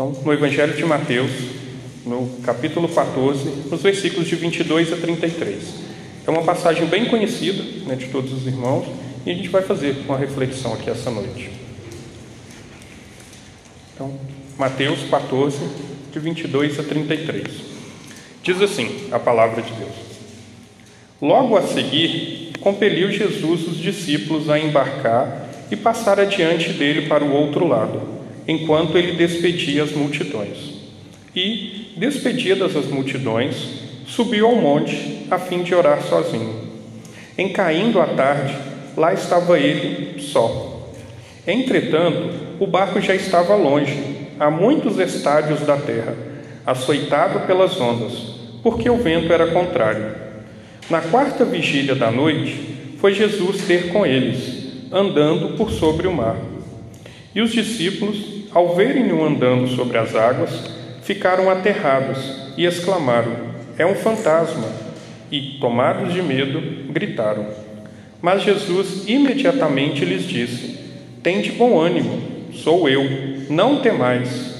Então, no Evangelho de Mateus, no capítulo 14, nos versículos de 22 a 33. É uma passagem bem conhecida né, de todos os irmãos e a gente vai fazer uma reflexão aqui essa noite. Então, Mateus 14, de 22 a 33. Diz assim a palavra de Deus: Logo a seguir, compeliu Jesus os discípulos a embarcar e passar adiante dele para o outro lado, enquanto ele despedia as multidões. E, despedidas as multidões, subiu ao monte a fim de orar sozinho. Em caindo a tarde, lá estava ele só. Entretanto, o barco já estava longe, a muitos estádios da terra, açoitado pelas ondas, porque o vento era contrário. Na quarta vigília da noite, foi Jesus ter com eles, andando por sobre o mar. E os discípulos, ao verem-no andando sobre as águas, ficaram aterrados e exclamaram: É um fantasma! E, tomados de medo, gritaram. Mas Jesus imediatamente lhes disse: Tende bom ânimo, sou eu, não temais.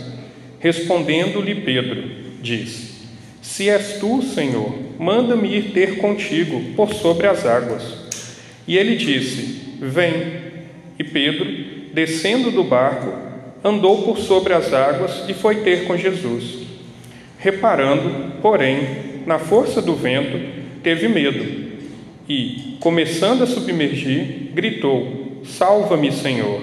Respondendo-lhe Pedro, diz: Se és tu, Senhor, manda-me ir ter contigo por sobre as águas. E ele disse: Vem. E Pedro, descendo do barco, andou por sobre as águas e foi ter com Jesus. Reparando, porém, na força do vento, teve medo e, começando a submergir, gritou: Salva-me, Senhor!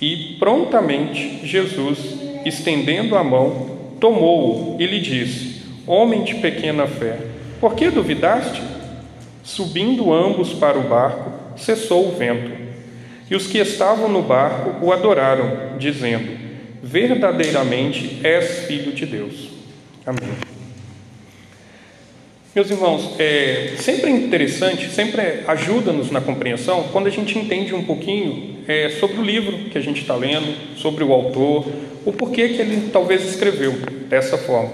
E prontamente Jesus, estendendo a mão, tomou-o e lhe disse: Homem de pequena fé, por que duvidaste? Subindo ambos para o barco, cessou o vento. E os que estavam no barco o adoraram, dizendo: Verdadeiramente és filho de Deus. Amém. Meus irmãos, é sempre interessante, sempre ajuda-nos na compreensão quando a gente entende um pouquinho é, sobre o livro que a gente está lendo, sobre o autor, o porquê que ele talvez escreveu dessa forma.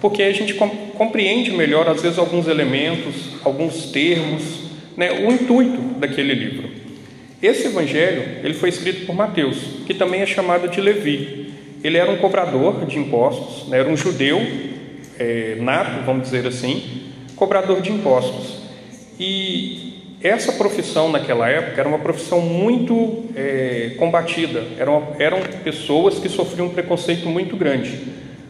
Porque a gente compreende melhor, às vezes, alguns elementos, alguns termos, né, o intuito daquele livro. Esse evangelho ele foi escrito por Mateus, que também é chamado de Levi. Ele era um cobrador de impostos, né, era um judeu é, nato, vamos dizer assim, cobrador de impostos. E essa profissão naquela época era uma profissão muito é, combatida, eram, eram pessoas que sofriam um preconceito muito grande.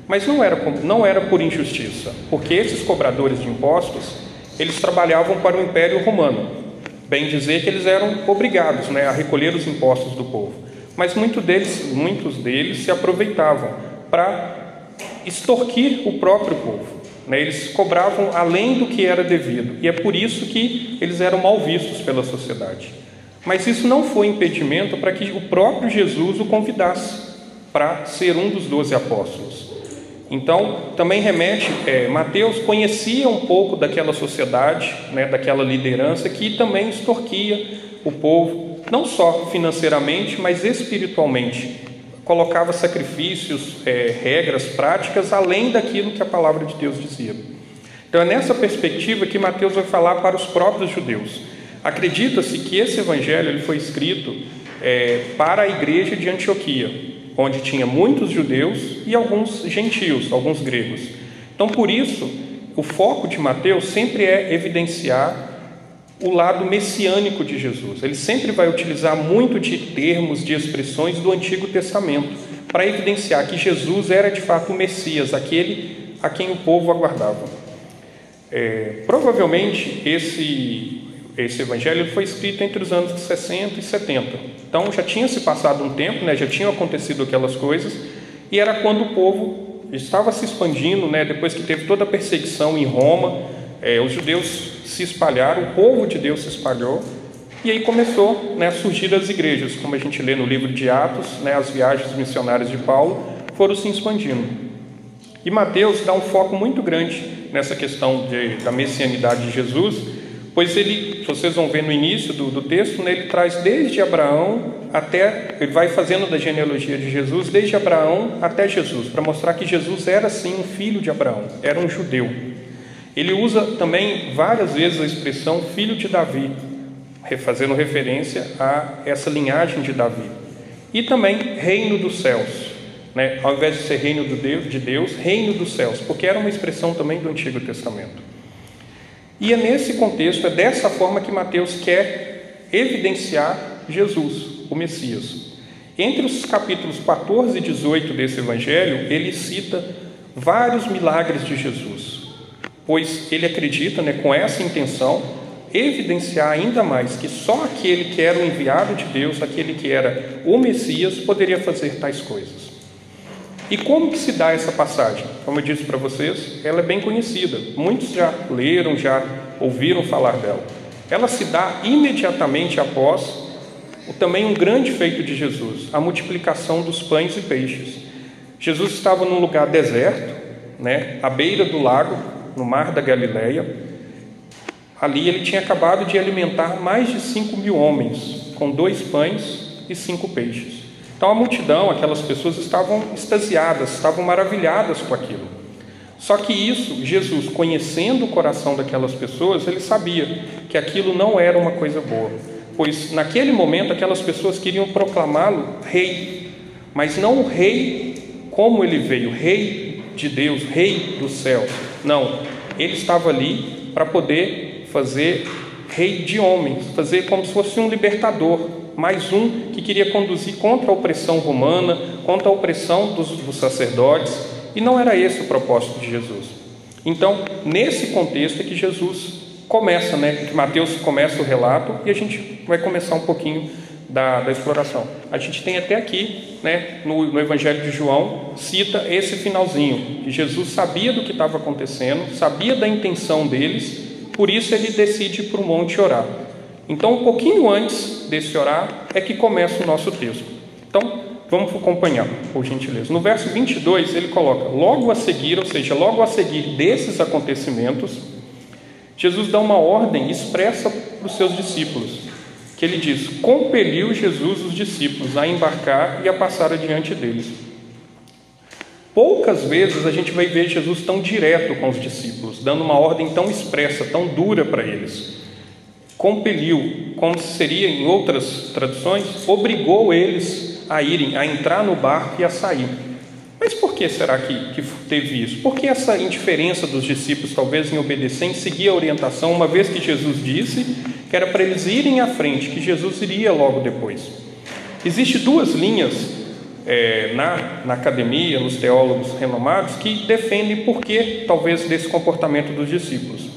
Mas não era, não era por injustiça, porque esses cobradores de impostos eles trabalhavam para o Império Romano. Bem dizer que eles eram obrigados né, a recolher os impostos do povo. Mas muito deles, muitos deles se aproveitavam para extorquir o próprio povo. Né? Eles cobravam além do que era devido. E é por isso que eles eram mal vistos pela sociedade. Mas isso não foi impedimento para que o próprio Jesus o convidasse para ser um dos doze apóstolos. Então, também remete, é, Mateus conhecia um pouco daquela sociedade, né, daquela liderança que também extorquia o povo, não só financeiramente, mas espiritualmente. Colocava sacrifícios, é, regras, práticas, além daquilo que a palavra de Deus dizia. Então, é nessa perspectiva que Mateus vai falar para os próprios judeus. Acredita-se que esse evangelho ele foi escrito é, para a igreja de Antioquia, onde tinha muitos judeus e alguns gentios, alguns gregos. Então, por isso, o foco de Mateus sempre é evidenciar o lado messiânico de Jesus. Ele sempre vai utilizar muito de termos, de expressões do Antigo Testamento para evidenciar que Jesus era de fato o Messias, aquele a quem o povo aguardava. É, provavelmente esse esse evangelho foi escrito entre os anos 60 e 70. Então já tinha se passado um tempo, né, já tinham acontecido aquelas coisas, e era quando o povo estava se expandindo, né, depois que teve toda a perseguição em Roma, é, os judeus se espalharam, o povo de Deus se espalhou, e aí começou né, a surgir as igrejas, como a gente lê no livro de Atos, né, as viagens missionárias de Paulo foram se expandindo. E Mateus dá um foco muito grande nessa questão de, da messianidade de Jesus, Pois ele, vocês vão ver no início do, do texto, né, ele traz desde Abraão até, ele vai fazendo da genealogia de Jesus, desde Abraão até Jesus, para mostrar que Jesus era sim um filho de Abraão, era um judeu. Ele usa também várias vezes a expressão filho de Davi, fazendo referência a essa linhagem de Davi. E também reino dos céus. né? ao invés de ser reino de Deus, reino dos céus, porque era uma expressão também do Antigo Testamento. E é nesse contexto, é dessa forma que Mateus quer evidenciar Jesus, o Messias. Entre os capítulos 14 e 18 desse evangelho, ele cita vários milagres de Jesus, pois ele acredita, né, com essa intenção, evidenciar ainda mais que só aquele que era o enviado de Deus, aquele que era o Messias, poderia fazer tais coisas. E como que se dá essa passagem? Como eu disse para vocês, ela é bem conhecida. Muitos já leram, já ouviram falar dela. Ela se dá imediatamente após também um grande feito de Jesus, a multiplicação dos pães e peixes. Jesus estava num lugar deserto, né, à beira do lago, no mar da Galileia. Ali ele tinha acabado de alimentar mais de cinco mil homens, com dois pães e cinco peixes. Então a multidão, aquelas pessoas estavam extasiadas, estavam maravilhadas com aquilo. Só que isso, Jesus, conhecendo o coração daquelas pessoas, ele sabia que aquilo não era uma coisa boa, pois naquele momento aquelas pessoas queriam proclamá-lo rei, mas não o rei como ele veio, rei de Deus, rei do céu. Não, ele estava ali para poder fazer rei de homens, fazer como se fosse um libertador, mais um que queria conduzir contra a opressão romana, contra a opressão dos, dos sacerdotes, e não era esse o propósito de Jesus. Então, nesse contexto é que Jesus começa, né? Que Mateus começa o relato e a gente vai começar um pouquinho da, da exploração. A gente tem até aqui, né, no, no Evangelho de João, cita esse finalzinho, que Jesus sabia do que estava acontecendo, sabia da intenção deles, por isso ele decide para o monte orar. Então, um pouquinho antes desse orar é que começa o nosso texto. Então, vamos acompanhar, por gentileza. No verso 22, ele coloca: logo a seguir, ou seja, logo a seguir desses acontecimentos, Jesus dá uma ordem expressa para os seus discípulos, que ele diz: compeliu Jesus os discípulos a embarcar e a passar adiante deles. Poucas vezes a gente vai ver Jesus tão direto com os discípulos, dando uma ordem tão expressa, tão dura para eles. Compeliu, como seria em outras traduções, obrigou eles a irem, a entrar no barco e a sair. Mas por que será que, que teve isso? Por que essa indiferença dos discípulos, talvez em obedecer, em seguir a orientação, uma vez que Jesus disse que era para eles irem à frente, que Jesus iria logo depois? Existem duas linhas é, na, na academia, nos teólogos renomados, que defendem por que talvez desse comportamento dos discípulos.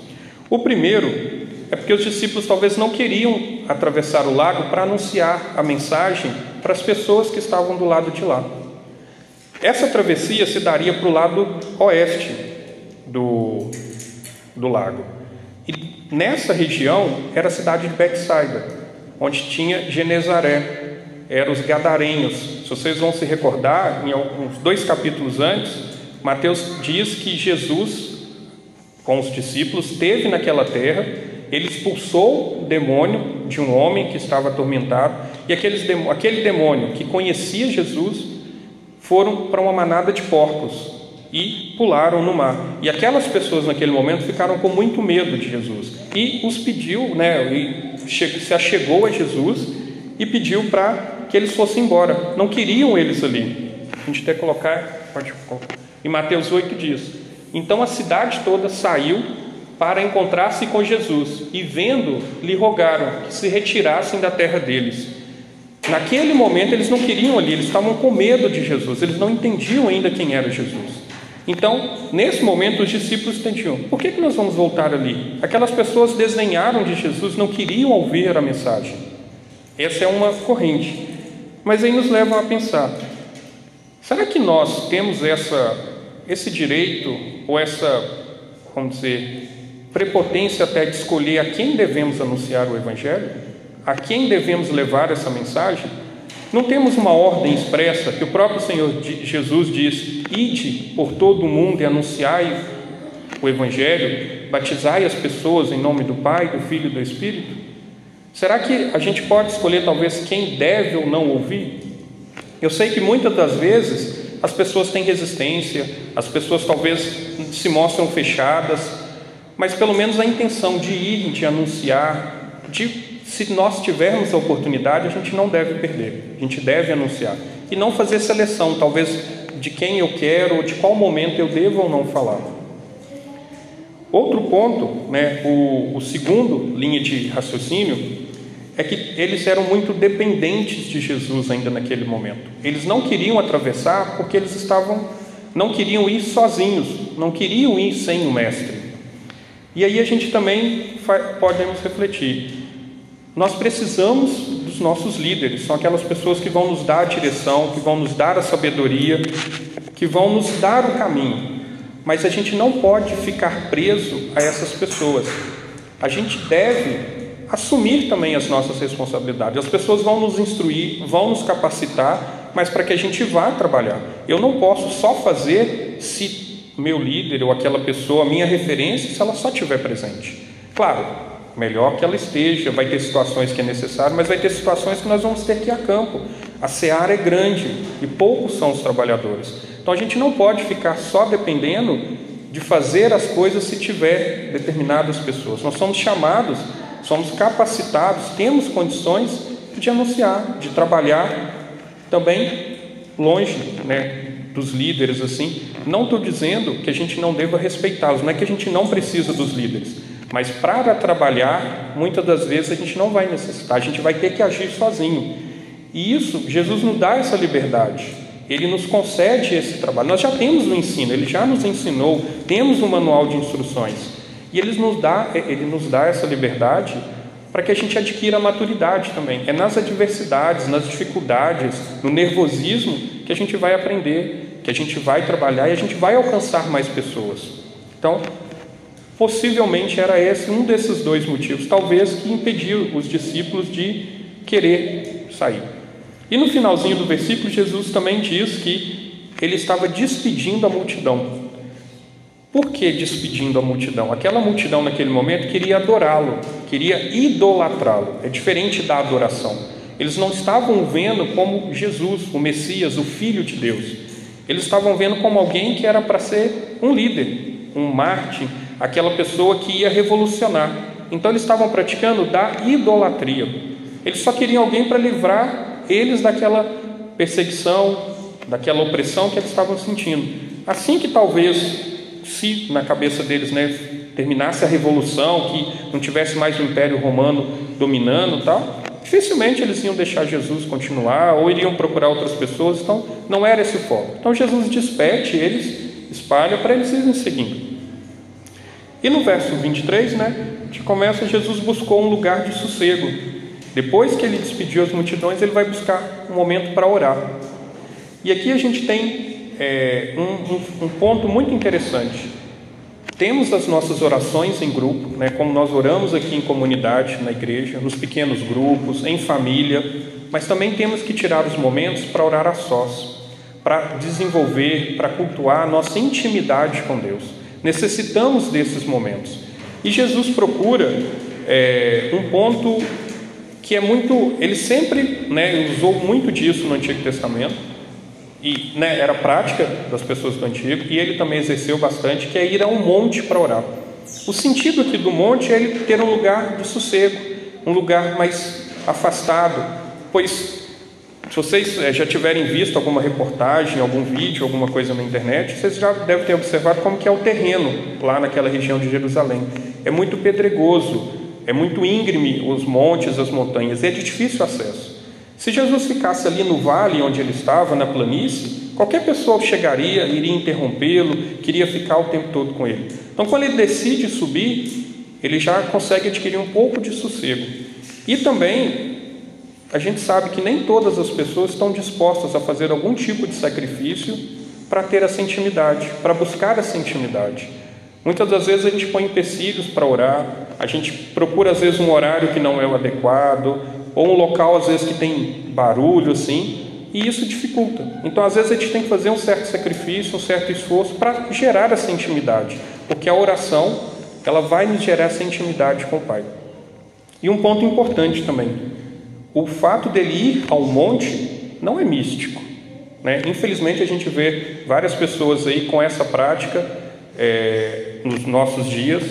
O primeiro é porque os discípulos talvez não queriam atravessar o lago para anunciar a mensagem para as pessoas que estavam do lado de lá. Essa travessia se daria para o lado oeste do, do lago. E nessa região era a cidade de Betsaida, onde tinha Genezaré, eram os gadarenhos. Se vocês vão se recordar, em alguns dois capítulos antes, Mateus diz que Jesus, com os discípulos, esteve naquela terra, ele expulsou o demônio de um homem que estava atormentado, e aqueles, aquele demônio que conhecia Jesus foram para uma manada de porcos e pularam no mar. E aquelas pessoas naquele momento ficaram com muito medo de Jesus e os pediu, né, e se achegou a Jesus e pediu para que eles fossem embora. Não queriam eles ali. A gente até colocar, pode colocar. Em Mateus 8 diz: Então a cidade toda saiu para encontrar-se com Jesus e vendo lhe rogaram que se retirassem da terra deles. Naquele momento eles não queriam ali, eles estavam com medo de Jesus, eles não entendiam ainda quem era Jesus. Então, nesse momento, os discípulos entendiam: por que, que nós vamos voltar ali? Aquelas pessoas desdenharam de Jesus, não queriam ouvir a mensagem. Essa é uma corrente. Mas aí nos levam a pensar: será que nós temos essa, esse direito, ou essa, vamos dizer, prepotência até de escolher a quem devemos anunciar o Evangelho? a quem devemos levar essa mensagem, não temos uma ordem expressa que o próprio Senhor Jesus diz: ide por todo o mundo e anunciai o Evangelho, batizai as pessoas em nome do Pai, do Filho e do Espírito? Será que a gente pode escolher talvez quem deve ou não ouvir? Eu sei que muitas das vezes as pessoas têm resistência, as pessoas talvez se mostram fechadas, mas pelo menos a intenção de ir, de anunciar, de se nós tivermos a oportunidade, a gente não deve perder, a gente deve anunciar. E não fazer seleção, talvez de quem eu quero, ou de qual momento eu devo ou não falar. Outro ponto, né, o, o segundo linha de raciocínio, é que eles eram muito dependentes de Jesus ainda naquele momento. Eles não queriam atravessar porque eles estavam, não queriam ir sozinhos, não queriam ir sem o Mestre. E aí a gente também podemos refletir. Nós precisamos dos nossos líderes, são aquelas pessoas que vão nos dar a direção, que vão nos dar a sabedoria, que vão nos dar o caminho. Mas a gente não pode ficar preso a essas pessoas. A gente deve assumir também as nossas responsabilidades. As pessoas vão nos instruir, vão nos capacitar, mas para que a gente vá trabalhar. Eu não posso só fazer se meu líder ou aquela pessoa, minha referência, se ela só estiver presente. Claro, melhor que ela esteja, vai ter situações que é necessário, mas vai ter situações que nós vamos ter que ir a campo. A seara é grande e poucos são os trabalhadores. Então a gente não pode ficar só dependendo de fazer as coisas se tiver determinadas pessoas. Nós somos chamados, somos capacitados, temos condições de anunciar, de trabalhar também longe né, dos líderes assim. Não estou dizendo que a gente não deva respeitá-los, não é que a gente não precisa dos líderes, mas para trabalhar, muitas das vezes a gente não vai necessitar, a gente vai ter que agir sozinho. E isso, Jesus nos dá essa liberdade. Ele nos concede esse trabalho. Nós já temos o ensino, ele já nos ensinou, temos um manual de instruções. E ele nos dá, ele nos dá essa liberdade para que a gente adquira a maturidade também. É nas adversidades, nas dificuldades, no nervosismo que a gente vai aprender, que a gente vai trabalhar e a gente vai alcançar mais pessoas. Então, possivelmente era esse um desses dois motivos, talvez que impediu os discípulos de querer sair. E no finalzinho do versículo, Jesus também diz que ele estava despedindo a multidão. Por que despedindo a multidão? Aquela multidão naquele momento queria adorá-lo, queria idolatrá-lo. É diferente da adoração. Eles não estavam vendo como Jesus, o Messias, o Filho de Deus. Eles estavam vendo como alguém que era para ser um líder, um mártir, aquela pessoa que ia revolucionar. Então eles estavam praticando da idolatria. Eles só queriam alguém para livrar eles daquela perseguição, daquela opressão que eles estavam sentindo. Assim que talvez, se na cabeça deles né, terminasse a revolução, que não tivesse mais o Império Romano dominando, tal, dificilmente eles iam deixar Jesus continuar ou iriam procurar outras pessoas. Então, não era esse o foco. Então, Jesus despede eles, espalha para eles irem seguindo. E no verso 23, né, a gente começa: Jesus buscou um lugar de sossego depois que ele despediu as multidões, ele vai buscar um momento para orar. E aqui a gente tem é, um, um, ponto muito interessante. Temos as nossas orações em grupo, né, como nós oramos aqui em comunidade, na igreja, nos pequenos grupos, em família, mas também temos que tirar os momentos para orar a sós, para desenvolver, para cultuar a nossa intimidade com Deus. Necessitamos desses momentos. E Jesus procura é, um ponto que é muito, ele sempre né, usou muito disso no Antigo Testamento, e né, era prática das pessoas do Antigo, e ele também exerceu bastante, que é ir a um monte para orar. O sentido aqui do monte é ele ter um lugar de sossego, um lugar mais afastado, pois se vocês eh, já tiverem visto alguma reportagem, algum vídeo, alguma coisa na internet, vocês já devem ter observado como que é o terreno lá naquela região de Jerusalém. É muito pedregoso, é muito íngreme os montes, as montanhas, é de difícil acesso. Se Jesus ficasse ali no vale onde ele estava, na planície, qualquer pessoa chegaria, iria interrompê-lo, queria ficar o tempo todo com ele. Então, quando ele decide subir, ele já consegue adquirir um pouco de sossego. E também, a gente sabe que nem todas as pessoas estão dispostas a fazer algum tipo de sacrifício para ter essa intimidade, para buscar essa intimidade. Muitas das vezes a gente põe empecilhos para orar, a gente procura às vezes um horário que não é o adequado, ou um local às vezes que tem barulho assim, e isso dificulta. Então às vezes a gente tem que fazer um certo sacrifício, um certo esforço para gerar essa intimidade, porque a oração ela vai nos gerar essa intimidade com o Pai. E um ponto importante também, o fato dele ir ao monte não é místico. Né? Infelizmente a gente vê várias pessoas aí com essa prática é, nos nossos dias,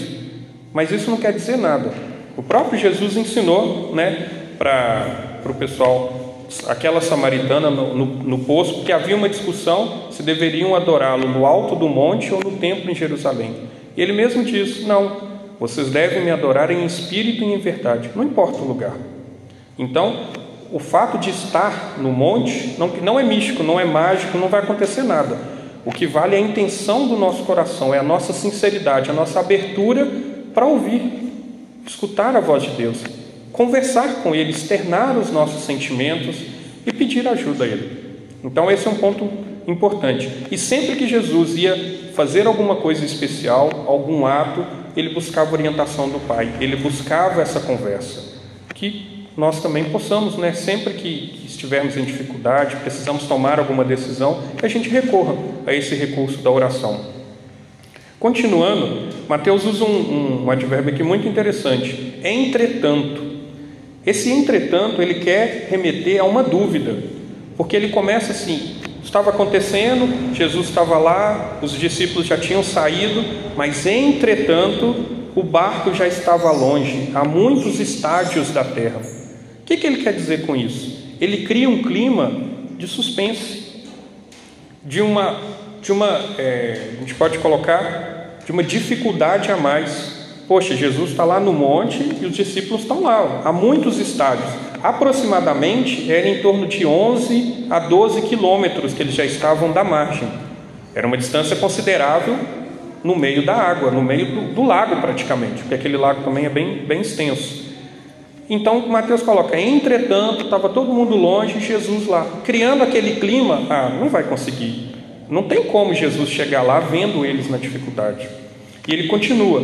mas isso não quer dizer nada. O próprio Jesus ensinou né, para o pessoal aquela samaritana no, no, no poço, porque havia uma discussão se deveriam adorá-lo no alto do monte ou no templo em Jerusalém. E ele mesmo diz: Não, vocês devem me adorar em espírito e em verdade, não importa o lugar. Então, o fato de estar no monte não, não é místico, não é mágico, não vai acontecer nada. O que vale é a intenção do nosso coração, é a nossa sinceridade, a nossa abertura para ouvir, escutar a voz de Deus, conversar com Ele, externar os nossos sentimentos e pedir ajuda a Ele. Então, esse é um ponto importante. E sempre que Jesus ia fazer alguma coisa especial, algum ato, ele buscava orientação do Pai, ele buscava essa conversa. Que nós também possamos, né, sempre que, estivermos em dificuldade, precisamos tomar alguma decisão, que a gente recorra a esse recurso da oração. Continuando, Mateus usa um, um, um advérbio aqui muito interessante. Entretanto. Esse entretanto, ele quer remeter a uma dúvida, porque ele começa assim: estava acontecendo, Jesus estava lá, os discípulos já tinham saído, mas entretanto, o barco já estava longe, a muitos estádios da terra que, que ele quer dizer com isso? Ele cria um clima de suspense, de uma, de uma é, a gente pode colocar, de uma dificuldade a mais. Poxa, Jesus está lá no monte e os discípulos estão lá, há muitos estádios. Aproximadamente era em torno de 11 a 12 quilômetros que eles já estavam da margem. Era uma distância considerável no meio da água, no meio do, do lago praticamente, porque aquele lago também é bem, bem extenso. Então Mateus coloca: entretanto, estava todo mundo longe, Jesus lá, criando aquele clima. Ah, não vai conseguir. Não tem como Jesus chegar lá vendo eles na dificuldade. E ele continua: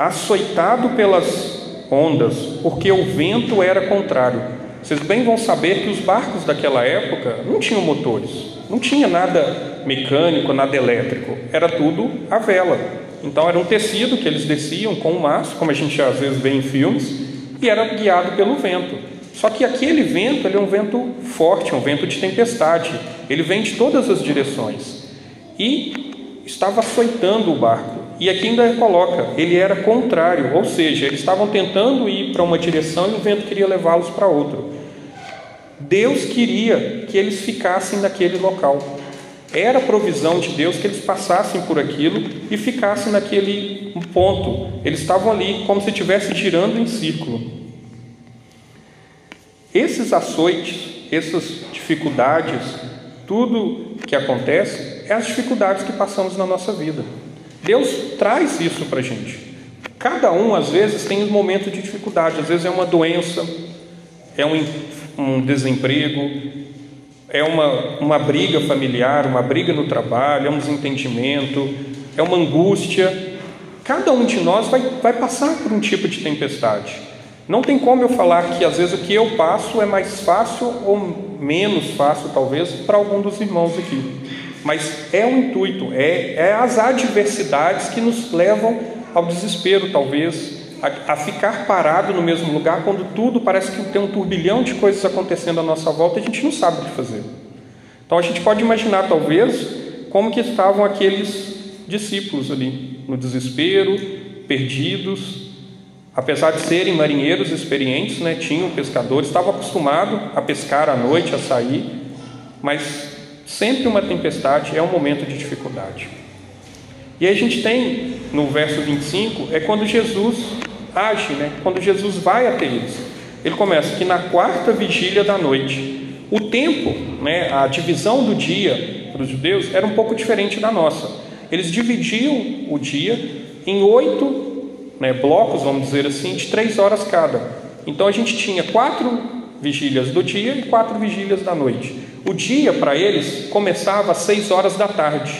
açoitado pelas ondas, porque o vento era contrário. Vocês bem vão saber que os barcos daquela época não tinham motores, não tinha nada mecânico, nada elétrico, era tudo a vela. Então era um tecido que eles desciam com um maço, como a gente às vezes vê em filmes, e era guiado pelo vento. Só que aquele vento ele é um vento forte, um vento de tempestade. Ele vem de todas as direções. E estava açoitando o barco. E aqui ainda coloca, ele era contrário, ou seja, eles estavam tentando ir para uma direção e o vento queria levá-los para outra. Deus queria que eles ficassem naquele local. Era provisão de Deus que eles passassem por aquilo e ficassem naquele ponto. Eles estavam ali como se estivesse girando em círculo. Esses açoites, essas dificuldades, tudo que acontece é as dificuldades que passamos na nossa vida. Deus traz isso para a gente. Cada um, às vezes, tem um momento de dificuldade. Às vezes é uma doença, é um, um desemprego, é uma, uma briga familiar, uma briga no trabalho, é um desentendimento, é uma angústia. Cada um de nós vai, vai passar por um tipo de tempestade. Não tem como eu falar que às vezes o que eu passo é mais fácil ou menos fácil, talvez, para algum dos irmãos aqui. Mas é o intuito, é, é as adversidades que nos levam ao desespero, talvez, a, a, ficar parado no mesmo lugar quando tudo parece que tem um turbilhão de coisas acontecendo à nossa volta e a gente não sabe o que fazer. Então a gente pode imaginar, talvez, como que estavam aqueles discípulos ali, no desespero, perdidos, apesar de serem marinheiros experientes, né, tinham pescadores, estavam acostumados a pescar à noite, a sair, mas sempre uma tempestade é um momento de dificuldade. E a gente tem no verso 25 é quando Jesus age, né? quando Jesus vai até eles. Ele começa que na quarta vigília da noite, o tempo, né, a divisão do dia para os judeus era um pouco diferente da nossa. Eles dividiam o dia em oito né, blocos, vamos dizer assim, de três horas cada. Então a gente tinha quatro vigílias do dia e quatro vigílias da noite. O dia para eles começava às seis horas da tarde.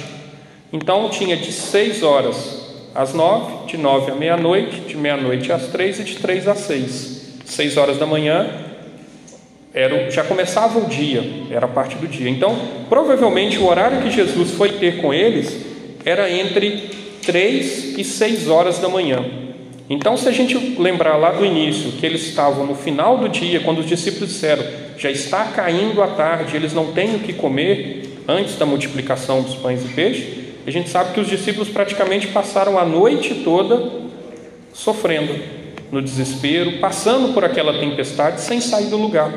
Então tinha de seis horas às nove, de nove à meia-noite, de meia-noite às três e de três às seis. Seis horas da manhã era, já começava o dia, era a parte do dia. Então, provavelmente o horário que Jesus foi ter com eles era entre três e seis horas da manhã. Então, se a gente lembrar lá do início, que eles estavam no final do dia, quando os discípulos disseram, já está caindo a tarde, eles não têm o que comer antes da multiplicação dos pães e peixes, a gente sabe que os discípulos praticamente passaram a noite toda sofrendo, no desespero, passando por aquela tempestade sem sair do lugar.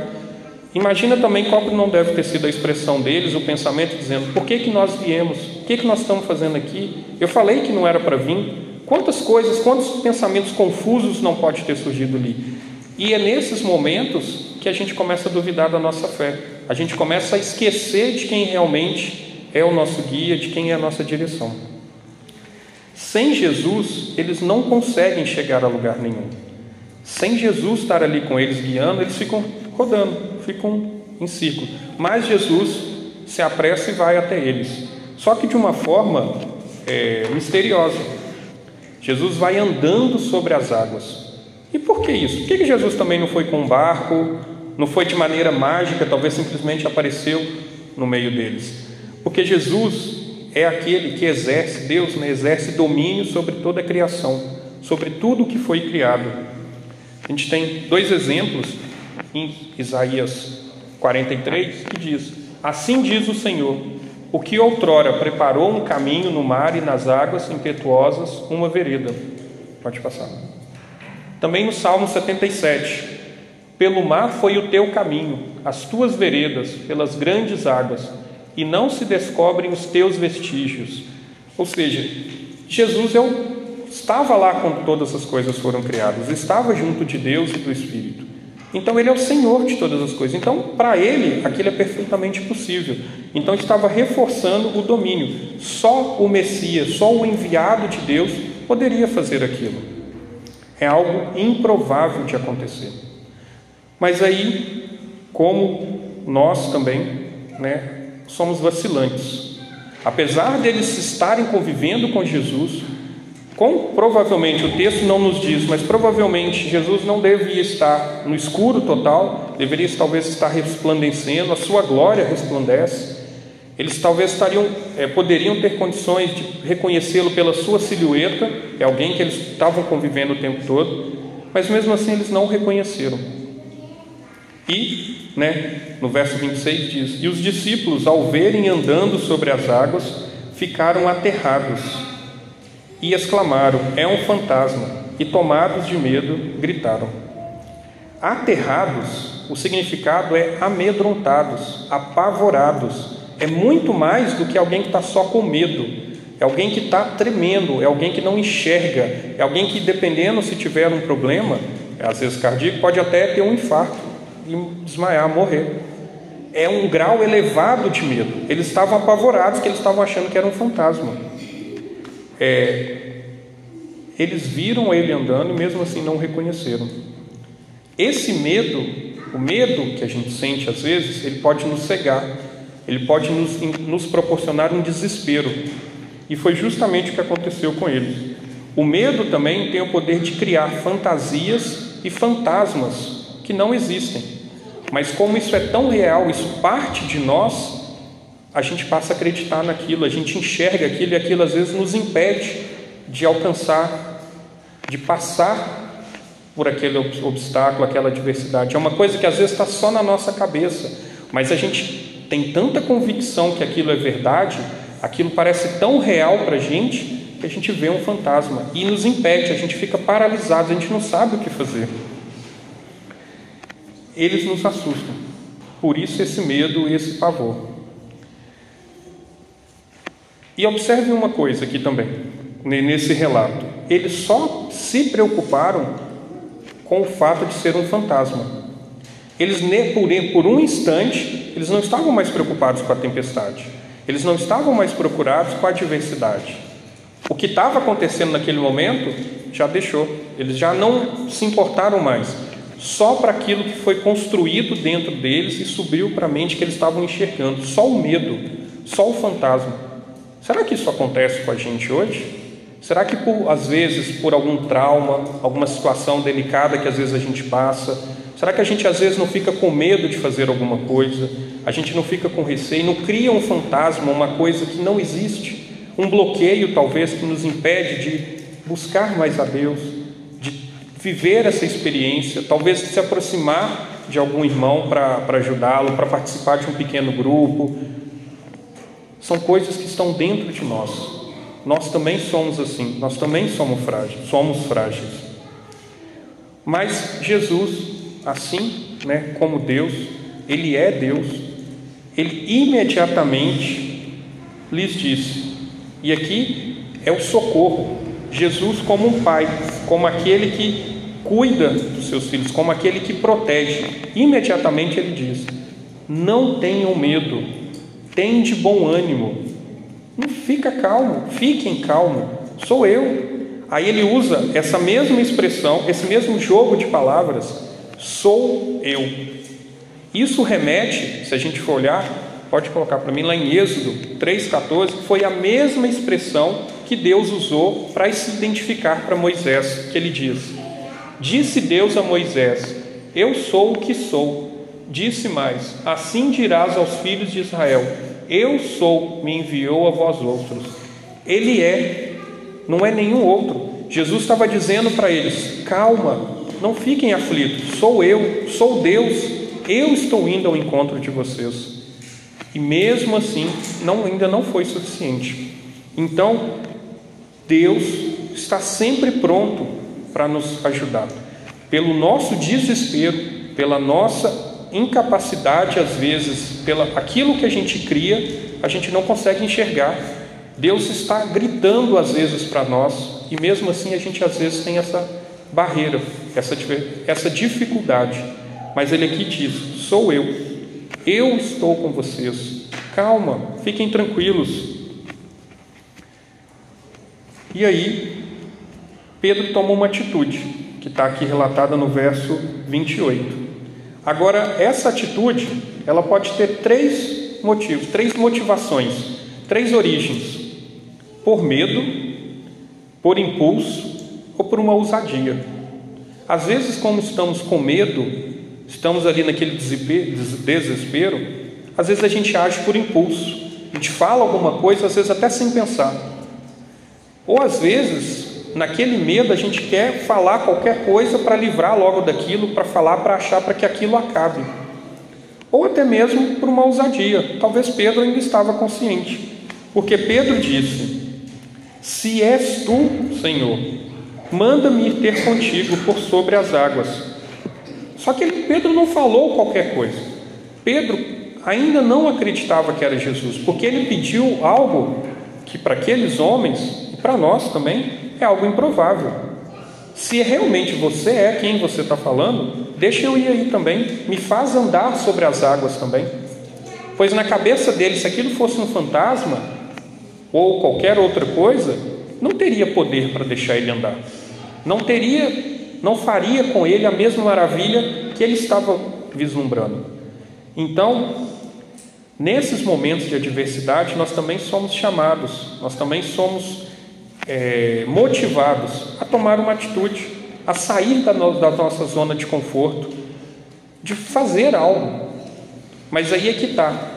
Imagina também qual não deve ter sido a expressão deles, o pensamento dizendo: por que, que nós viemos? O que, que nós estamos fazendo aqui? Eu falei que não era para vir. Quantas coisas, quantos pensamentos confusos não pode ter surgido ali? E é nesses momentos que a gente começa a duvidar da nossa fé. A gente começa a esquecer de quem realmente é o nosso guia, de quem é a nossa direção. Sem Jesus, eles não conseguem chegar a lugar nenhum. Sem Jesus estar ali com eles guiando, eles ficam rodando, ficam em ciclo. Mas Jesus se apressa e vai até eles. Só que de uma forma é, misteriosa. Jesus vai andando sobre as águas. E por que isso? Por que Jesus também não foi com um barco, não foi de maneira mágica, talvez simplesmente apareceu no meio deles? Porque Jesus é aquele que exerce, Deus né, exerce domínio sobre toda a criação, sobre tudo o que foi criado. A gente tem dois exemplos em Isaías 43 que diz: Assim diz o Senhor, o que outrora preparou um caminho no mar e nas águas impetuosas, uma vereda. Pode passar. Também no Salmo 77, pelo mar foi o teu caminho, as tuas veredas, pelas grandes águas, e não se descobrem os teus vestígios. Ou seja, Jesus é estava lá quando todas as coisas foram criadas, estava junto de Deus e do Espírito. Então ele é o Senhor de todas as coisas. Então, para ele, aquilo é perfeitamente possível. Então estava reforçando o domínio. Só o Messias, só o enviado de Deus poderia fazer aquilo. É algo improvável de acontecer. Mas aí, como nós também, né, somos vacilantes. Apesar deles estarem convivendo com Jesus, com, provavelmente, o texto não nos diz, mas provavelmente Jesus não devia estar no escuro total, deveria talvez estar resplandecendo, a sua glória resplandece. Eles talvez estariam, é, poderiam ter condições de reconhecê-lo pela sua silhueta, é alguém que eles estavam convivendo o tempo todo, mas mesmo assim eles não o reconheceram. E, né, no verso 26 diz: E os discípulos, ao verem andando sobre as águas, ficaram aterrados e exclamaram: É um fantasma! E tomados de medo, gritaram. Aterrados, o significado é amedrontados, apavorados. É muito mais do que alguém que está só com medo. É alguém que está tremendo, é alguém que não enxerga, é alguém que, dependendo se tiver um problema, às vezes cardíaco, pode até ter um infarto e desmaiar, morrer. É um grau elevado de medo. Eles estavam apavorados, que eles estavam achando que era um fantasma. É, eles viram ele andando e mesmo assim não o reconheceram. Esse medo, o medo que a gente sente às vezes, ele pode nos cegar, ele pode nos, nos proporcionar um desespero. E foi justamente o que aconteceu com eles. O medo também tem o poder de criar fantasias e fantasmas que não existem. Mas como isso é tão real, isso parte de nós, a gente passa a acreditar naquilo, a gente enxerga aquilo e aquilo às vezes nos impede de alcançar, de passar por aquele obstáculo, aquela adversidade. É uma coisa que às vezes está só na nossa cabeça, mas a gente tem tanta convicção que aquilo é verdade, aquilo parece tão real para a gente, que a gente vê um fantasma e nos impede, a gente fica paralisado, a gente não sabe o que fazer. Eles nos assustam, por isso esse medo e esse pavor. E observe uma coisa aqui também, nesse relato. Eles só se preocuparam com o fato de ser um fantasma. Eles, por um instante, eles não estavam mais preocupados com a tempestade. Eles não estavam mais procurados com a adversidade. O que estava acontecendo naquele momento já deixou. Eles já não se importaram mais. Só para aquilo que foi construído dentro deles e subiu para a mente que eles estavam enxergando. Só o medo, só o fantasma. Será que isso acontece com a gente hoje? Será que por, às vezes por algum trauma, alguma situação delicada que às vezes a gente passa, será que a gente às vezes não fica com medo de fazer alguma coisa? A gente não fica com receio, não cria um fantasma, uma coisa que não existe, um bloqueio talvez que nos impede de buscar mais a Deus, de viver essa experiência, talvez de se aproximar de algum irmão para ajudá-lo, para participar de um pequeno grupo, são coisas que estão dentro de nós. Nós também somos assim, nós também somos frágeis, somos frágeis. Mas Jesus, assim, né, como Deus, ele é Deus, ele imediatamente lhes disse, e aqui é o socorro, Jesus como um pai, como aquele que cuida dos seus filhos, como aquele que protege. Imediatamente ele diz: Não tenham medo, tende bom ânimo, não fica calmo, fiquem calmo, sou eu. Aí ele usa essa mesma expressão, esse mesmo jogo de palavras, sou eu. Isso remete, se a gente for olhar, pode colocar para mim lá em Êxodo 3,14, foi a mesma expressão que Deus usou para se identificar para Moisés, que ele diz: Disse Deus a Moisés: Eu sou o que sou. Disse mais: Assim dirás aos filhos de Israel: Eu sou, me enviou a vós outros. Ele é, não é nenhum outro. Jesus estava dizendo para eles: Calma, não fiquem aflitos. Sou eu, sou Deus. Eu estou indo ao encontro de vocês. E mesmo assim, não, ainda não foi suficiente. Então, Deus está sempre pronto para nos ajudar. Pelo nosso desespero, pela nossa incapacidade, às vezes, pela aquilo que a gente cria, a gente não consegue enxergar. Deus está gritando às vezes para nós, e mesmo assim a gente às vezes tem essa barreira, essa, essa dificuldade. Mas Ele aqui diz: sou eu, eu estou com vocês. Calma, fiquem tranquilos, e aí, Pedro toma uma atitude, que está aqui relatada no verso 28. Agora, essa atitude, ela pode ter três motivos, três motivações, três origens: por medo, por impulso ou por uma ousadia. Às vezes, como estamos com medo, estamos ali naquele desespero, às vezes a gente age por impulso, a gente fala alguma coisa, às vezes até sem pensar. Ou às vezes, naquele medo, a gente quer falar qualquer coisa para livrar logo daquilo, para falar, para achar para que aquilo acabe. Ou até mesmo por uma ousadia. Talvez Pedro ainda estava consciente. Porque Pedro disse: Se és tu, Senhor, manda-me ir ter contigo por sobre as águas. Só que Pedro não falou qualquer coisa. Pedro ainda não acreditava que era Jesus, porque ele pediu algo que para aqueles homens para nós também é algo improvável. Se realmente você é quem você está falando, deixa eu ir aí também, me faz andar sobre as águas também. Pois na cabeça dele, se aquilo fosse um fantasma ou qualquer outra coisa, não teria poder para deixar ele andar. Não teria, não faria com ele a mesma maravilha que ele estava vislumbrando. Então, nesses momentos de adversidade, nós também somos chamados, nós também somos é, motivados a tomar uma atitude, a sair da, no, da nossa zona de conforto, de fazer algo. Mas aí é que está.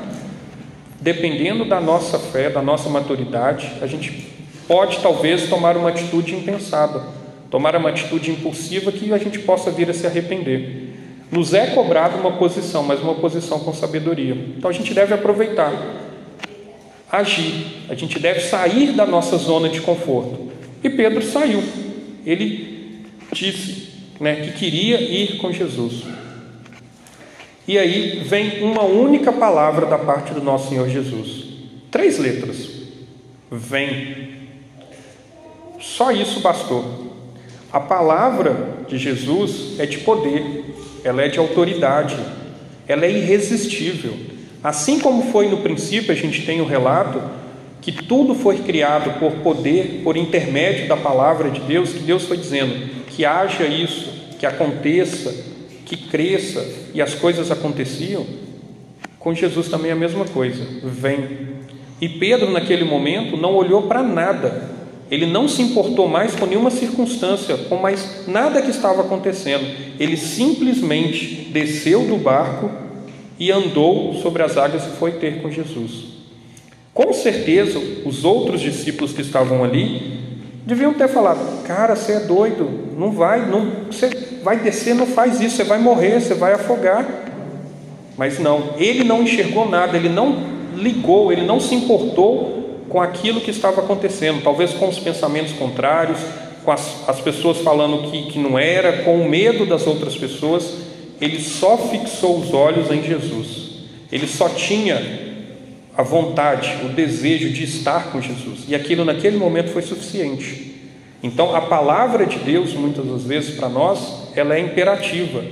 Dependendo da nossa fé, da nossa maturidade, a gente pode talvez tomar uma atitude impensada, tomar uma atitude impulsiva que a gente possa vir a se arrepender. Nos é cobrada uma posição, mas uma posição com sabedoria. Então a gente deve aproveitar agir, a gente deve sair da nossa zona de conforto. E Pedro saiu, ele disse né, que queria ir com Jesus. E aí vem uma única palavra da parte do nosso Senhor Jesus, três letras: vem. Só isso bastou. A palavra de Jesus é de poder, ela é de autoridade, ela é irresistível. Assim como foi no princípio, a gente tem o relato que tudo foi criado por poder, por intermédio da palavra de Deus, que Deus foi dizendo que haja isso, que aconteça, que cresça, e as coisas aconteciam. Com Jesus também é a mesma coisa, vem. E Pedro, naquele momento, não olhou para nada, ele não se importou mais com nenhuma circunstância, com mais nada que estava acontecendo, ele simplesmente desceu do barco e andou sobre as águas e foi ter com Jesus. Com certeza, os outros discípulos que estavam ali deviam ter falado: Cara, você é doido, não vai, não, você vai descer, não faz isso, você vai morrer, você vai afogar. Mas não, ele não enxergou nada, ele não ligou, ele não se importou com aquilo que estava acontecendo, talvez com os pensamentos contrários, com as, as pessoas falando que, que não era, com o medo das outras pessoas. Ele só fixou os olhos em Jesus. Ele só tinha a vontade, o desejo de estar com Jesus. E aquilo naquele momento foi suficiente. Então, a palavra de Deus, muitas das vezes para nós, ela é imperativa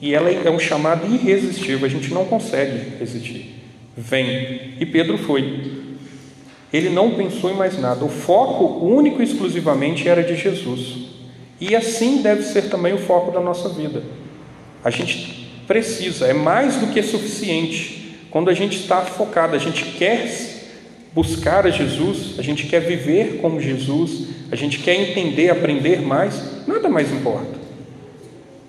e ela é um chamado irresistível. A gente não consegue resistir. Vem. E Pedro foi. Ele não pensou em mais nada. O foco único e exclusivamente era de Jesus. E assim deve ser também o foco da nossa vida. A gente precisa, é mais do que suficiente. Quando a gente está focado, a gente quer buscar a Jesus, a gente quer viver como Jesus, a gente quer entender, aprender mais, nada mais importa.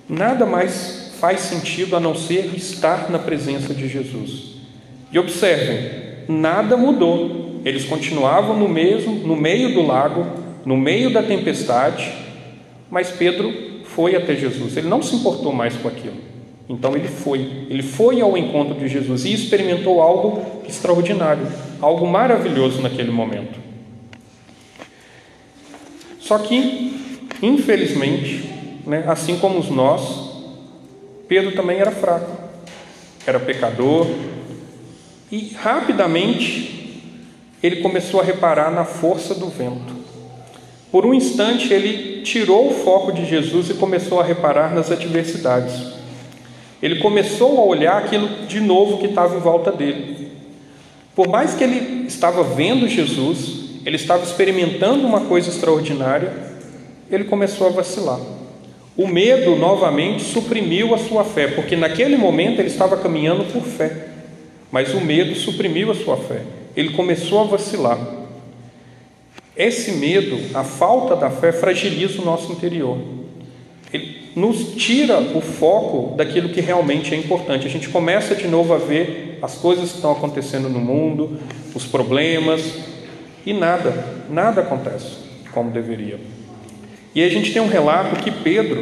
Nada mais faz sentido a não ser estar na presença de Jesus. E observem, nada mudou. Eles continuavam no mesmo, no meio do lago, no meio da tempestade, mas Pedro foi até Jesus. Ele não se importou mais com aquilo. Então ele foi. Ele foi ao encontro de Jesus e experimentou algo extraordinário, algo maravilhoso naquele momento. Só que, infelizmente, né, assim como nós, Pedro também era fraco, era pecador, e rapidamente ele começou a reparar na força do vento. Por um instante ele tirou o foco de Jesus e começou a reparar nas adversidades. Ele começou a olhar aquilo de novo que estava em volta dele. Por mais que ele estava vendo Jesus, ele estava experimentando uma coisa extraordinária, ele começou a vacilar. O medo novamente suprimiu a sua fé, porque naquele momento ele estava caminhando por fé, mas o medo suprimiu a sua fé. Ele começou a vacilar. Esse medo, a falta da fé, fragiliza o nosso interior. Ele nos tira o foco daquilo que realmente é importante. A gente começa de novo a ver as coisas que estão acontecendo no mundo, os problemas, e nada, nada acontece como deveria. E a gente tem um relato que Pedro,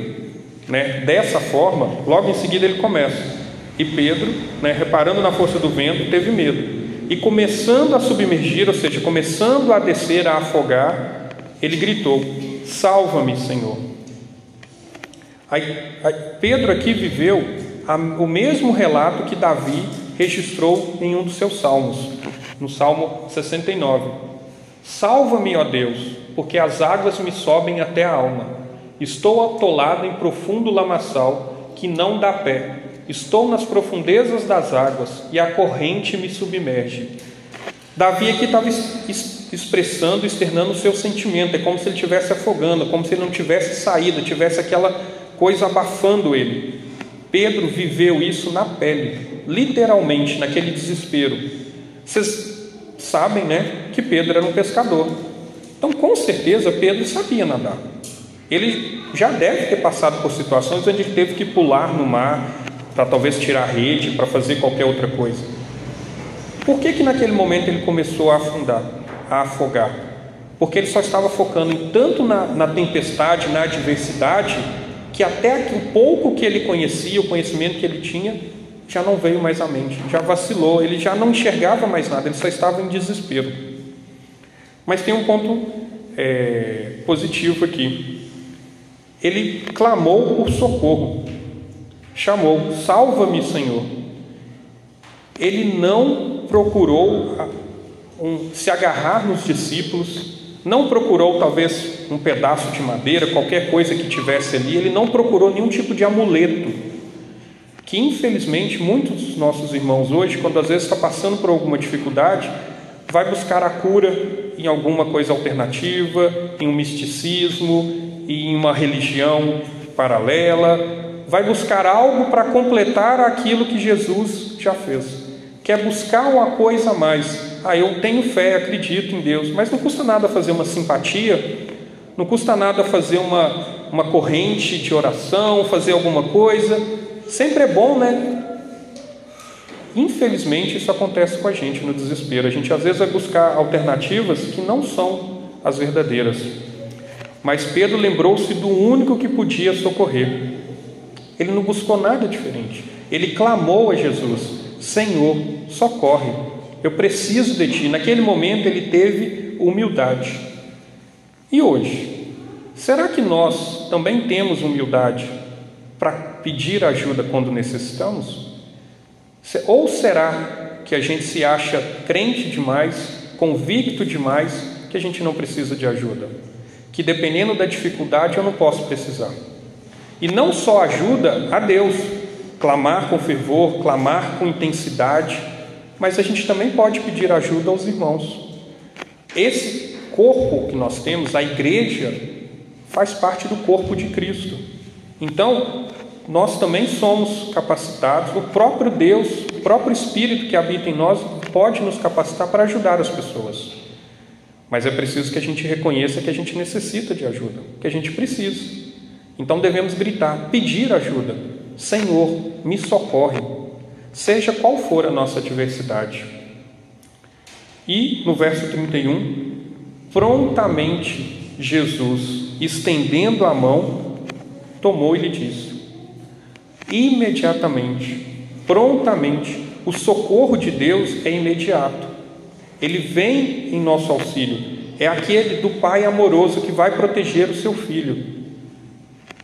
né, dessa forma, logo em seguida ele começa. E Pedro, né, reparando na força do vento, teve medo. E começando a submergir, ou seja, começando a descer, a afogar, ele gritou: Salva-me, Senhor. Aí, aí, Pedro aqui viveu a, o mesmo relato que Davi registrou em um dos seus salmos, no Salmo 69. Salva-me, ó Deus, porque as águas me sobem até a alma. Estou atolado em profundo lamaçal que não dá pé. Estou nas profundezas das águas e a corrente me submerge. Davi aqui estava expressando, externando o seu sentimento, é como se ele estivesse afogando, como se ele não tivesse saída, tivesse aquela coisa abafando ele. Pedro viveu isso na pele, literalmente, naquele desespero. Vocês sabem né, que Pedro era um pescador. Então, com certeza, Pedro sabia nadar. Ele já deve ter passado por situações onde ele teve que pular no mar para talvez tirar a rede, para fazer qualquer outra coisa. Por que, que naquele momento ele começou a afundar, a afogar? Porque ele só estava focando em tanto na, na tempestade, na adversidade, que até o pouco que ele conhecia, o conhecimento que ele tinha, já não veio mais à mente, já vacilou, ele já não enxergava mais nada, ele só estava em desespero. Mas tem um ponto é, positivo aqui. Ele clamou por socorro, chamou: Salva-me, Senhor. Ele não procurou um, se agarrar nos discípulos, não procurou talvez um pedaço de madeira, qualquer coisa que tivesse ali, ele não procurou nenhum tipo de amuleto que infelizmente muitos dos nossos irmãos hoje, quando às vezes está passando por alguma dificuldade, vai buscar a cura em alguma coisa alternativa, em um misticismo, em uma religião paralela, vai buscar algo para completar aquilo que Jesus já fez. Quer buscar uma coisa a mais. Ah, eu tenho fé, acredito em Deus, mas não custa nada fazer uma simpatia, não custa nada fazer uma, uma corrente de oração, fazer alguma coisa, Sempre é bom, né? Infelizmente, isso acontece com a gente no desespero. A gente às vezes vai buscar alternativas que não são as verdadeiras. Mas Pedro lembrou-se do único que podia socorrer. Ele não buscou nada diferente. Ele clamou a Jesus: Senhor, socorre, eu preciso de ti. Naquele momento ele teve humildade. E hoje? Será que nós também temos humildade? para pedir ajuda quando necessitamos? Ou será que a gente se acha crente demais, convicto demais, que a gente não precisa de ajuda? Que dependendo da dificuldade eu não posso precisar. E não só ajuda a Deus, clamar com fervor, clamar com intensidade, mas a gente também pode pedir ajuda aos irmãos. Esse corpo que nós temos, a igreja, faz parte do corpo de Cristo. Então, nós também somos capacitados, o próprio Deus, o próprio Espírito que habita em nós, pode nos capacitar para ajudar as pessoas. Mas é preciso que a gente reconheça que a gente necessita de ajuda, que a gente precisa. Então devemos gritar, pedir ajuda. Senhor, me socorre, seja qual for a nossa adversidade. E no verso 31, prontamente Jesus, estendendo a mão, tomou e lhe disse: Imediatamente, prontamente, o socorro de Deus é imediato. Ele vem em nosso auxílio. É aquele do Pai amoroso que vai proteger o seu filho.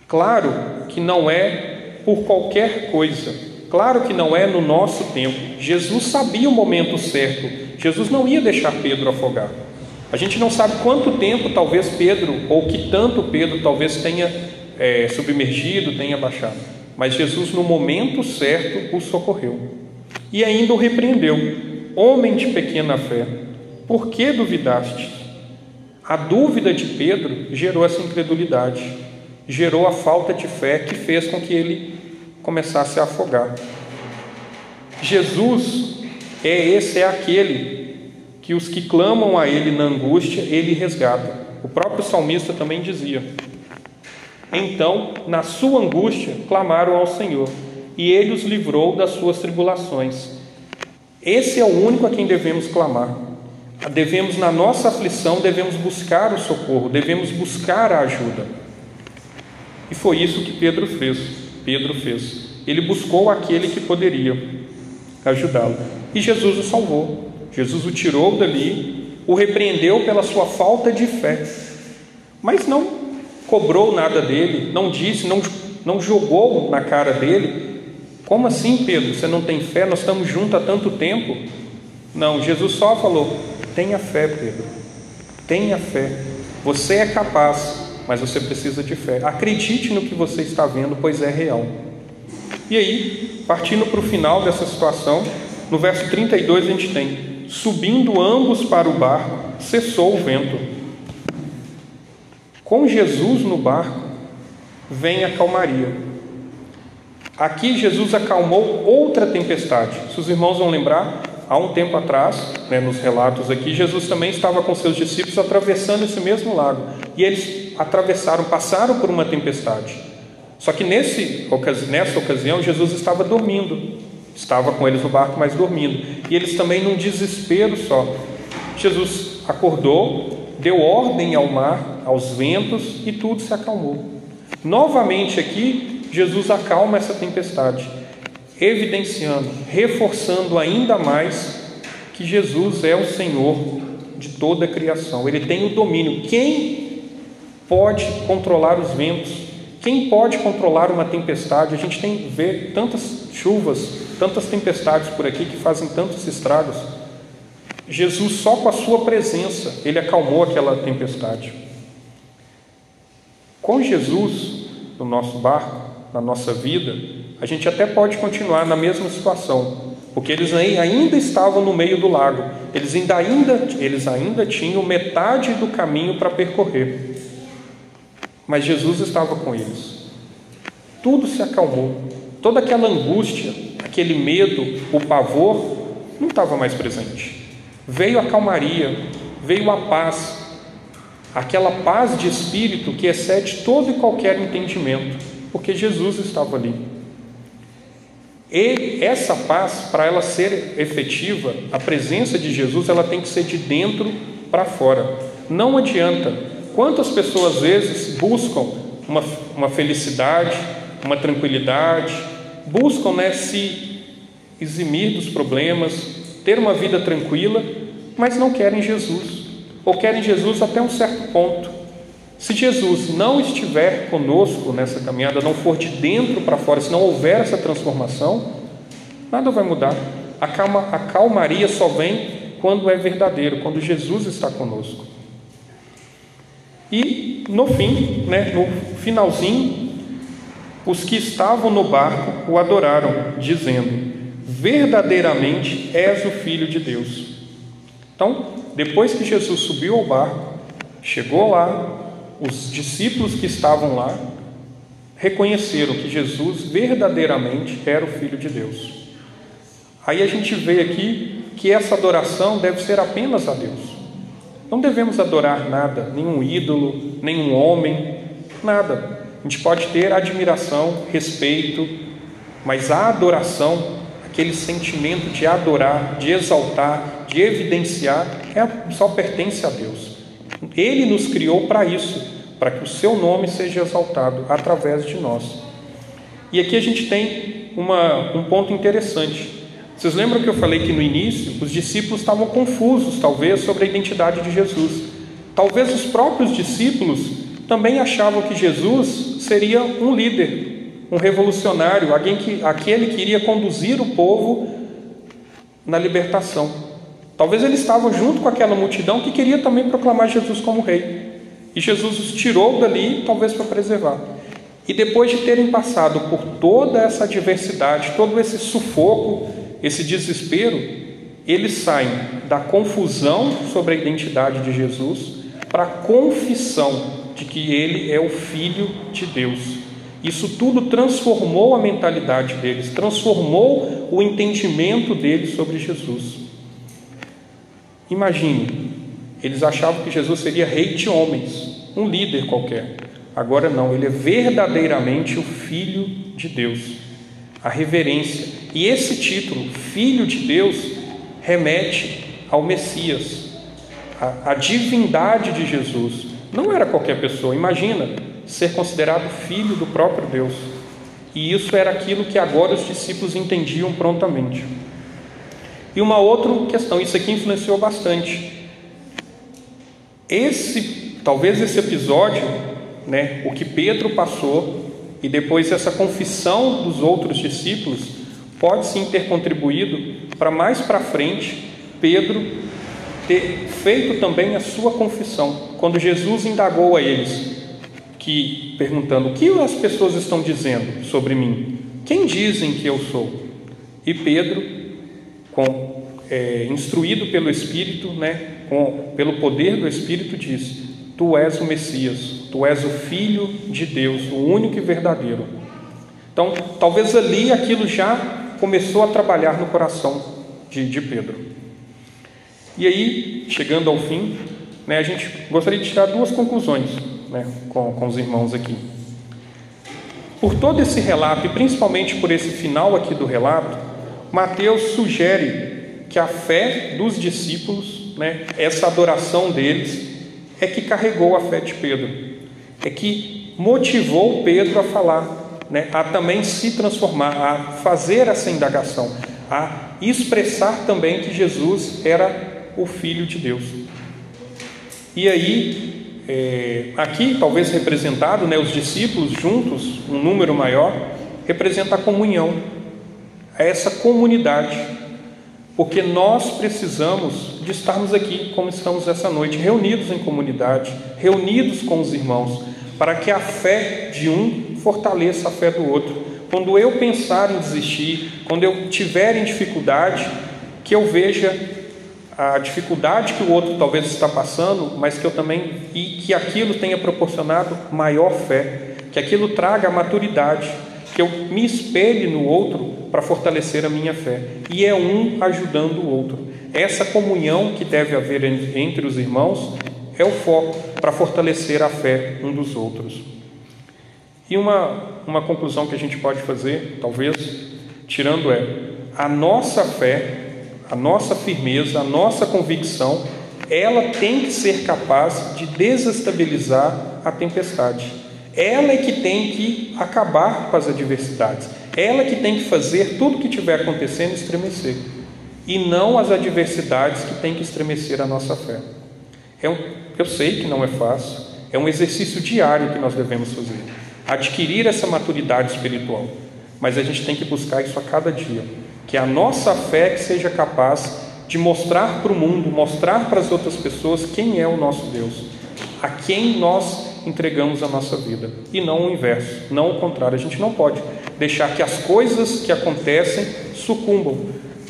Claro que não é por qualquer coisa, claro que não é no nosso tempo. Jesus sabia o momento certo, Jesus não ia deixar Pedro afogar. A gente não sabe quanto tempo talvez Pedro, ou que tanto Pedro talvez tenha é, submergido, tenha baixado. Mas Jesus, no momento certo, o socorreu. E ainda o repreendeu: Homem de pequena fé, por que duvidaste? A dúvida de Pedro gerou essa incredulidade gerou a falta de fé que fez com que ele começasse a afogar. Jesus é esse é aquele que os que clamam a ele na angústia, ele resgata. O próprio salmista também dizia: Então, na sua angústia, clamaram ao Senhor, e ele os livrou das suas tribulações. Esse é o único a quem devemos clamar. Devemos, na nossa aflição, devemos buscar o socorro, devemos buscar a ajuda. E foi isso que Pedro fez. Pedro fez. Ele buscou aquele que poderia ajudá-lo. E Jesus o salvou. Jesus o tirou dali, o repreendeu pela sua falta de fé. Mas não cobrou nada dele, não disse, não, não jogou na cara dele. Como assim, Pedro? Você não tem fé? Nós estamos juntos há tanto tempo. Não, Jesus só falou: tenha fé, Pedro. Tenha fé. Você é capaz mas você precisa de fé. Acredite no que você está vendo, pois é real. E aí, partindo para o final dessa situação, no verso 32 a gente tem: Subindo ambos para o barco, cessou o vento. Com Jesus no barco, vem a calmaria. Aqui Jesus acalmou outra tempestade. Se os irmãos vão lembrar, há um tempo atrás, né, nos relatos aqui, Jesus também estava com seus discípulos atravessando esse mesmo lago. E eles atravessaram, passaram por uma tempestade. Só que nesse, nessa ocasião, Jesus estava dormindo. Estava com eles no barco, mas dormindo. E eles também num desespero só. Jesus acordou, deu ordem ao mar, aos ventos e tudo se acalmou. Novamente aqui, Jesus acalma essa tempestade, evidenciando, reforçando ainda mais que Jesus é o Senhor de toda a criação. Ele tem o domínio. Quem pode controlar os ventos? Quem pode controlar uma tempestade? A gente tem vê tantas chuvas, tantas tempestades por aqui que fazem tantos estragos. Jesus só com a sua presença ele acalmou aquela tempestade. Com Jesus no nosso barco, na nossa vida, a gente até pode continuar na mesma situação, porque eles ainda estavam no meio do lago, eles ainda, ainda, eles ainda tinham metade do caminho para percorrer. Mas Jesus estava com eles. Tudo se acalmou. Toda aquela angústia, aquele medo, o pavor, não estava mais presente. Veio a calmaria, veio a paz, aquela paz de espírito que excede todo e qualquer entendimento, porque Jesus estava ali. E essa paz, para ela ser efetiva, a presença de Jesus, ela tem que ser de dentro para fora. Não adianta Quantas pessoas às vezes buscam uma, uma felicidade, uma tranquilidade, buscam né, se eximir dos problemas, ter uma vida tranquila, mas não querem Jesus, ou querem Jesus até um certo ponto. Se Jesus não estiver conosco nessa caminhada, não for de dentro para fora, se não houver essa transformação, nada vai mudar. A, calma, a calmaria só vem quando é verdadeiro, quando Jesus está conosco. E no fim, né, no finalzinho, os que estavam no barco o adoraram, dizendo: Verdadeiramente és o Filho de Deus. Então, depois que Jesus subiu ao barco, chegou lá, os discípulos que estavam lá reconheceram que Jesus verdadeiramente era o Filho de Deus. Aí a gente vê aqui que essa adoração deve ser apenas a Deus. Não devemos adorar nada, nenhum ídolo, nenhum homem, nada. A gente pode ter admiração, respeito, mas a adoração, aquele sentimento de adorar, de exaltar, de evidenciar, é, só pertence a Deus. Ele nos criou para isso, para que o seu nome seja exaltado através de nós. E aqui a gente tem uma, um ponto interessante. Vocês lembram que eu falei que no início os discípulos estavam confusos, talvez, sobre a identidade de Jesus. Talvez os próprios discípulos também achavam que Jesus seria um líder, um revolucionário, alguém que aquele que iria conduzir o povo na libertação. Talvez eles estavam junto com aquela multidão que queria também proclamar Jesus como rei. E Jesus os tirou dali, talvez para preservar. E depois de terem passado por toda essa adversidade, todo esse sufoco, esse desespero, eles saem da confusão sobre a identidade de Jesus para a confissão de que ele é o Filho de Deus. Isso tudo transformou a mentalidade deles, transformou o entendimento deles sobre Jesus. Imagine, eles achavam que Jesus seria rei de homens, um líder qualquer. Agora não, ele é verdadeiramente o Filho de Deus. A reverência. E esse título, Filho de Deus, remete ao Messias, à divindade de Jesus. Não era qualquer pessoa. Imagina ser considerado filho do próprio Deus. E isso era aquilo que agora os discípulos entendiam prontamente. E uma outra questão, isso aqui influenciou bastante. Esse, talvez esse episódio, né, o que Pedro passou e depois essa confissão dos outros discípulos pode sim ter contribuído para mais para frente Pedro ter feito também a sua confissão, quando Jesus indagou a eles, que perguntando: "O que as pessoas estão dizendo sobre mim? Quem dizem que eu sou?" E Pedro, com é, instruído pelo Espírito, né, com, pelo poder do Espírito, disse: Tu és o Messias, tu és o Filho de Deus, o único e verdadeiro. Então, talvez ali aquilo já começou a trabalhar no coração de, de Pedro. E aí, chegando ao fim, né, a gente gostaria de tirar duas conclusões né, com, com os irmãos aqui. Por todo esse relato, e principalmente por esse final aqui do relato, Mateus sugere que a fé dos discípulos, né, essa adoração deles, é que carregou a fé de Pedro, é que motivou Pedro a falar, né, a também se transformar, a fazer essa indagação, a expressar também que Jesus era o Filho de Deus. E aí, é, aqui, talvez representado, né, os discípulos juntos, um número maior, representa a comunhão, essa comunidade, porque nós precisamos de estarmos aqui, como estamos essa noite, reunidos em comunidade, reunidos com os irmãos, para que a fé de um fortaleça a fé do outro. Quando eu pensar em desistir, quando eu tiver em dificuldade, que eu veja a dificuldade que o outro talvez está passando, mas que eu também e que aquilo tenha proporcionado maior fé, que aquilo traga maturidade, que eu me espelhe no outro para fortalecer a minha fé. E é um ajudando o outro. Essa comunhão que deve haver entre os irmãos é o foco para fortalecer a fé um dos outros. E uma, uma conclusão que a gente pode fazer, talvez, tirando é: a nossa fé a nossa firmeza, a nossa convicção, ela tem que ser capaz de desestabilizar a tempestade. Ela é que tem que acabar com as adversidades. Ela que tem que fazer tudo que estiver acontecendo estremecer. E não as adversidades que têm que estremecer a nossa fé. É um, eu sei que não é fácil. É um exercício diário que nós devemos fazer. Adquirir essa maturidade espiritual. Mas a gente tem que buscar isso a cada dia. Que a nossa fé que seja capaz de mostrar para o mundo, mostrar para as outras pessoas quem é o nosso Deus, a quem nós entregamos a nossa vida, e não o inverso, não o contrário. A gente não pode deixar que as coisas que acontecem sucumbam,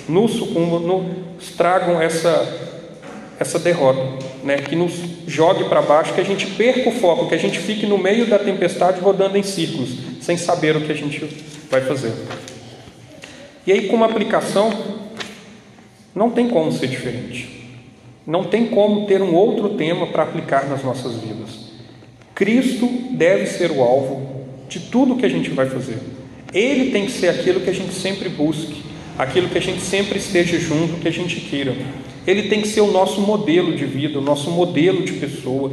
nos sucumbam, nos tragam essa essa derrota, né? que nos jogue para baixo, que a gente perca o foco, que a gente fique no meio da tempestade rodando em círculos, sem saber o que a gente vai fazer. E aí, com uma aplicação, não tem como ser diferente. Não tem como ter um outro tema para aplicar nas nossas vidas. Cristo deve ser o alvo de tudo que a gente vai fazer. Ele tem que ser aquilo que a gente sempre busque, aquilo que a gente sempre esteja junto, que a gente queira. Ele tem que ser o nosso modelo de vida, o nosso modelo de pessoa,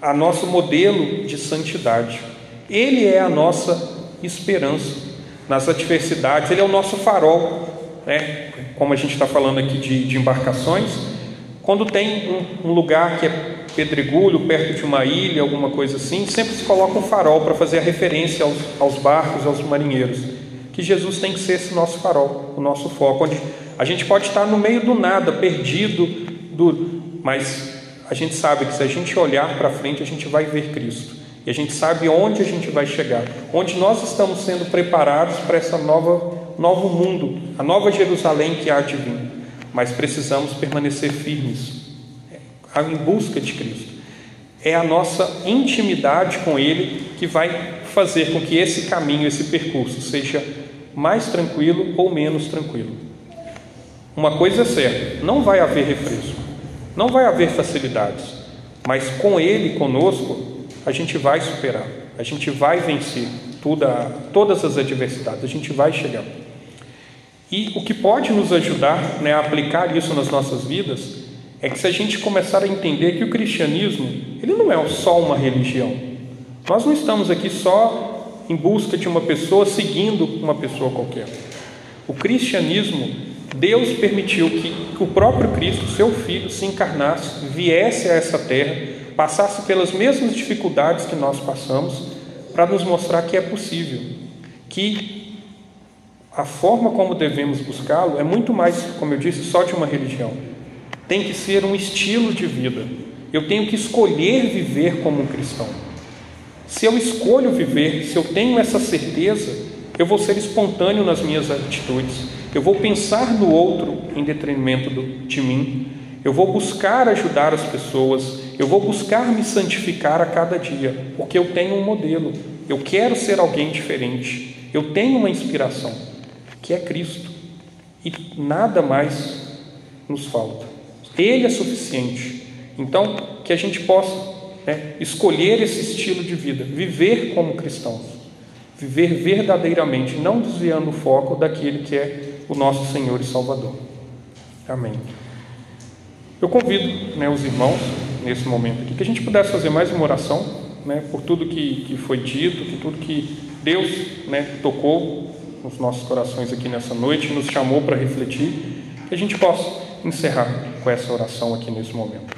a nosso modelo de santidade. Ele é a nossa esperança nas adversidades, ele é o nosso farol. Né? Como a gente está falando aqui de, de embarcações, quando tem um, um, lugar que é pedregulho, perto de uma ilha, alguma coisa assim, sempre se coloca um farol para fazer a referência aos, aos barcos, aos marinheiros. Que Jesus tem que ser esse nosso farol, o nosso foco, onde a gente pode estar no meio do nada, perdido, do, mas a gente sabe que se a gente olhar para frente, a gente vai ver Cristo. E a gente sabe onde a gente vai chegar, onde nós estamos sendo preparados para essa nova novo mundo, a nova Jerusalém que há de vir. Mas precisamos permanecer firmes em busca de Cristo. É a nossa intimidade com Ele que vai fazer com que esse caminho, esse percurso seja mais tranquilo ou menos tranquilo. Uma coisa é certa: não vai haver refresco, não vai haver facilidades, mas com Ele conosco, a gente vai superar, a gente vai vencer toda, todas as adversidades, a gente vai chegar. E o que pode nos ajudar né, a aplicar isso nas nossas vidas é que se a gente começar a entender que o cristianismo ele não é só uma religião. Nós não estamos aqui só em busca de uma pessoa seguindo uma pessoa qualquer. O cristianismo Deus permitiu que, o próprio Cristo, seu Filho, se encarnasse, viesse a essa terra, passasse pelas mesmas dificuldades que nós passamos, para nos mostrar que é possível, que a forma como devemos buscá-lo é muito mais, como eu disse, só de uma religião. Tem que ser um estilo de vida. Eu tenho que escolher viver como um cristão. Se eu escolho viver, se eu tenho essa certeza, eu vou ser espontâneo nas minhas atitudes. Eu vou pensar no outro em detrimento de mim. Eu vou buscar ajudar as pessoas. Eu vou buscar me santificar a cada dia, porque eu tenho um modelo. Eu quero ser alguém diferente. Eu tenho uma inspiração, que é Cristo. E nada mais nos falta. Ele é suficiente. Então, que a gente possa né, escolher esse estilo de vida, viver como cristãos, viver verdadeiramente, não desviando o foco daquele que é o nosso Senhor e Salvador. Amém. Eu convido né, os irmãos, nesse momento aqui, que a gente pudesse fazer mais uma oração, né, por tudo que, que foi dito, por tudo que Deus né, tocou nos nossos corações aqui nessa noite, nos chamou para refletir, que a gente possa encerrar com essa oração aqui nesse momento.